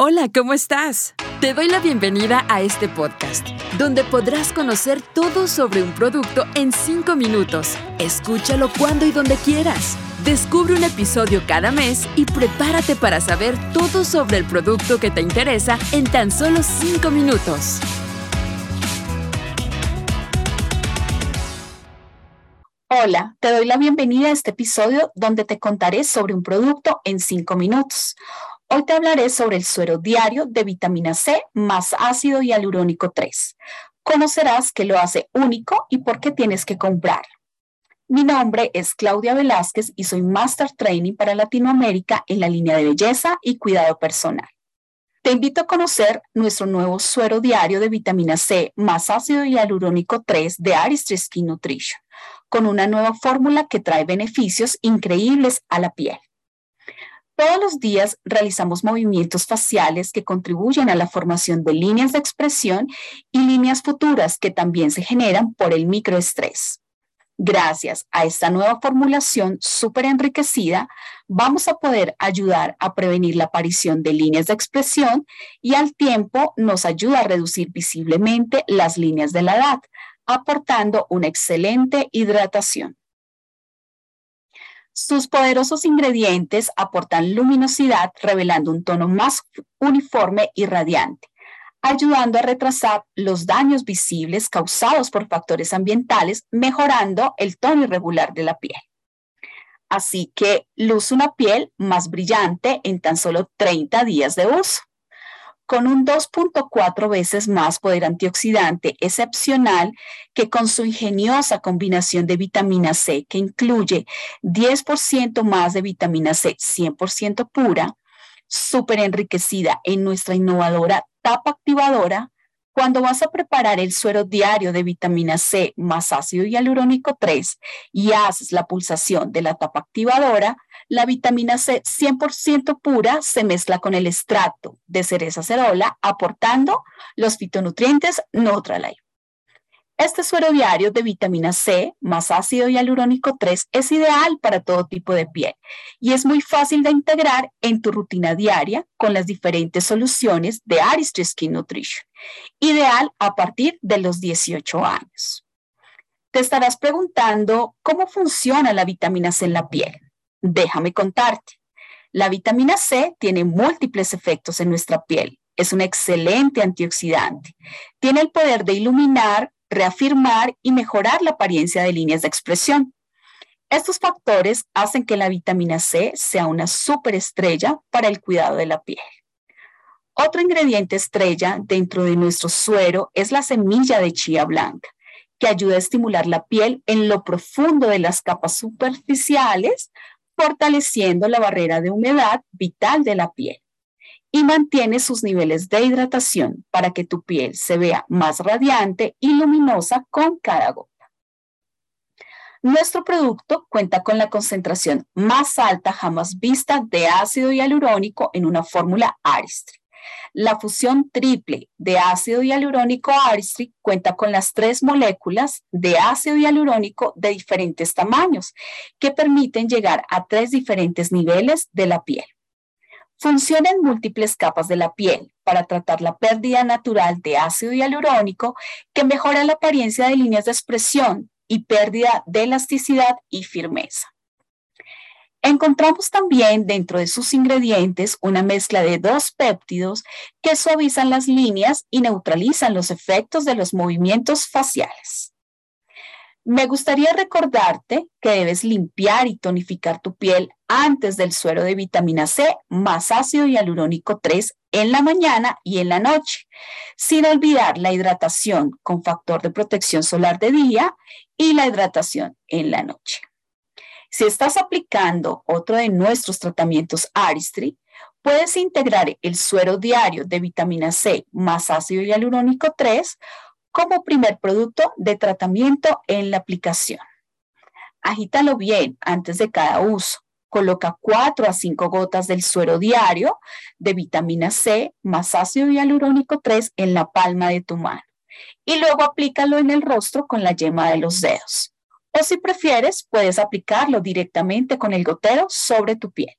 Hola, ¿cómo estás? Te doy la bienvenida a este podcast, donde podrás conocer todo sobre un producto en 5 minutos. Escúchalo cuando y donde quieras. Descubre un episodio cada mes y prepárate para saber todo sobre el producto que te interesa en tan solo 5 minutos. Hola, te doy la bienvenida a este episodio donde te contaré sobre un producto en 5 minutos. Hoy te hablaré sobre el suero diario de vitamina C más ácido hialurónico 3. Conocerás qué lo hace único y por qué tienes que comprarlo. Mi nombre es Claudia Velázquez y soy Master Training para Latinoamérica en la línea de belleza y cuidado personal. Te invito a conocer nuestro nuevo suero diario de vitamina C más ácido hialurónico 3 de Aristry Skin Nutrition, con una nueva fórmula que trae beneficios increíbles a la piel. Todos los días realizamos movimientos faciales que contribuyen a la formación de líneas de expresión y líneas futuras que también se generan por el microestrés. Gracias a esta nueva formulación súper enriquecida, vamos a poder ayudar a prevenir la aparición de líneas de expresión y al tiempo nos ayuda a reducir visiblemente las líneas de la edad, aportando una excelente hidratación. Sus poderosos ingredientes aportan luminosidad, revelando un tono más uniforme y radiante, ayudando a retrasar los daños visibles causados por factores ambientales, mejorando el tono irregular de la piel. Así que luce una piel más brillante en tan solo 30 días de uso con un 2.4 veces más poder antioxidante excepcional que con su ingeniosa combinación de vitamina C que incluye 10% más de vitamina C 100% pura, súper enriquecida en nuestra innovadora tapa activadora, cuando vas a preparar el suero diario de vitamina C más ácido hialurónico 3 y haces la pulsación de la tapa activadora, la vitamina C 100% pura se mezcla con el extracto de cereza cerola, aportando los fitonutrientes Nutrilite. Este suero diario de vitamina C más ácido hialurónico 3 es ideal para todo tipo de piel y es muy fácil de integrar en tu rutina diaria con las diferentes soluciones de Aristry Skin Nutrition, ideal a partir de los 18 años. Te estarás preguntando cómo funciona la vitamina C en la piel. Déjame contarte. La vitamina C tiene múltiples efectos en nuestra piel. Es un excelente antioxidante. Tiene el poder de iluminar, reafirmar y mejorar la apariencia de líneas de expresión. Estos factores hacen que la vitamina C sea una superestrella para el cuidado de la piel. Otro ingrediente estrella dentro de nuestro suero es la semilla de chía blanca, que ayuda a estimular la piel en lo profundo de las capas superficiales, fortaleciendo la barrera de humedad vital de la piel y mantiene sus niveles de hidratación para que tu piel se vea más radiante y luminosa con cada gota. Nuestro producto cuenta con la concentración más alta jamás vista de ácido hialurónico en una fórmula Aristry. La fusión triple de ácido hialurónico Aristry cuenta con las tres moléculas de ácido hialurónico de diferentes tamaños que permiten llegar a tres diferentes niveles de la piel. Funciona en múltiples capas de la piel para tratar la pérdida natural de ácido hialurónico que mejora la apariencia de líneas de expresión y pérdida de elasticidad y firmeza. Encontramos también dentro de sus ingredientes una mezcla de dos péptidos que suavizan las líneas y neutralizan los efectos de los movimientos faciales. Me gustaría recordarte que debes limpiar y tonificar tu piel antes del suero de vitamina C más ácido hialurónico 3 en la mañana y en la noche, sin olvidar la hidratación con factor de protección solar de día y la hidratación en la noche. Si estás aplicando otro de nuestros tratamientos Aristry, puedes integrar el suero diario de vitamina C más ácido hialurónico 3 como primer producto de tratamiento en la aplicación. Agítalo bien antes de cada uso. Coloca 4 a 5 gotas del suero diario de vitamina C más ácido hialurónico 3 en la palma de tu mano y luego aplícalo en el rostro con la yema de los dedos. O si prefieres, puedes aplicarlo directamente con el gotero sobre tu piel.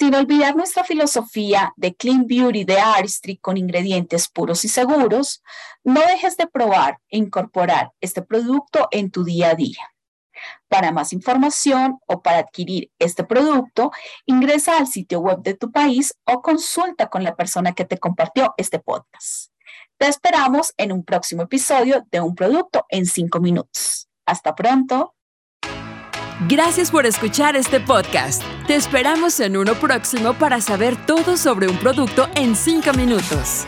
Sin olvidar nuestra filosofía de Clean Beauty de Artistry con ingredientes puros y seguros, no dejes de probar e incorporar este producto en tu día a día. Para más información o para adquirir este producto, ingresa al sitio web de tu país o consulta con la persona que te compartió este podcast. Te esperamos en un próximo episodio de Un Producto en 5 minutos. Hasta pronto. Gracias por escuchar este podcast. Te esperamos en uno próximo para saber todo sobre un producto en 5 minutos.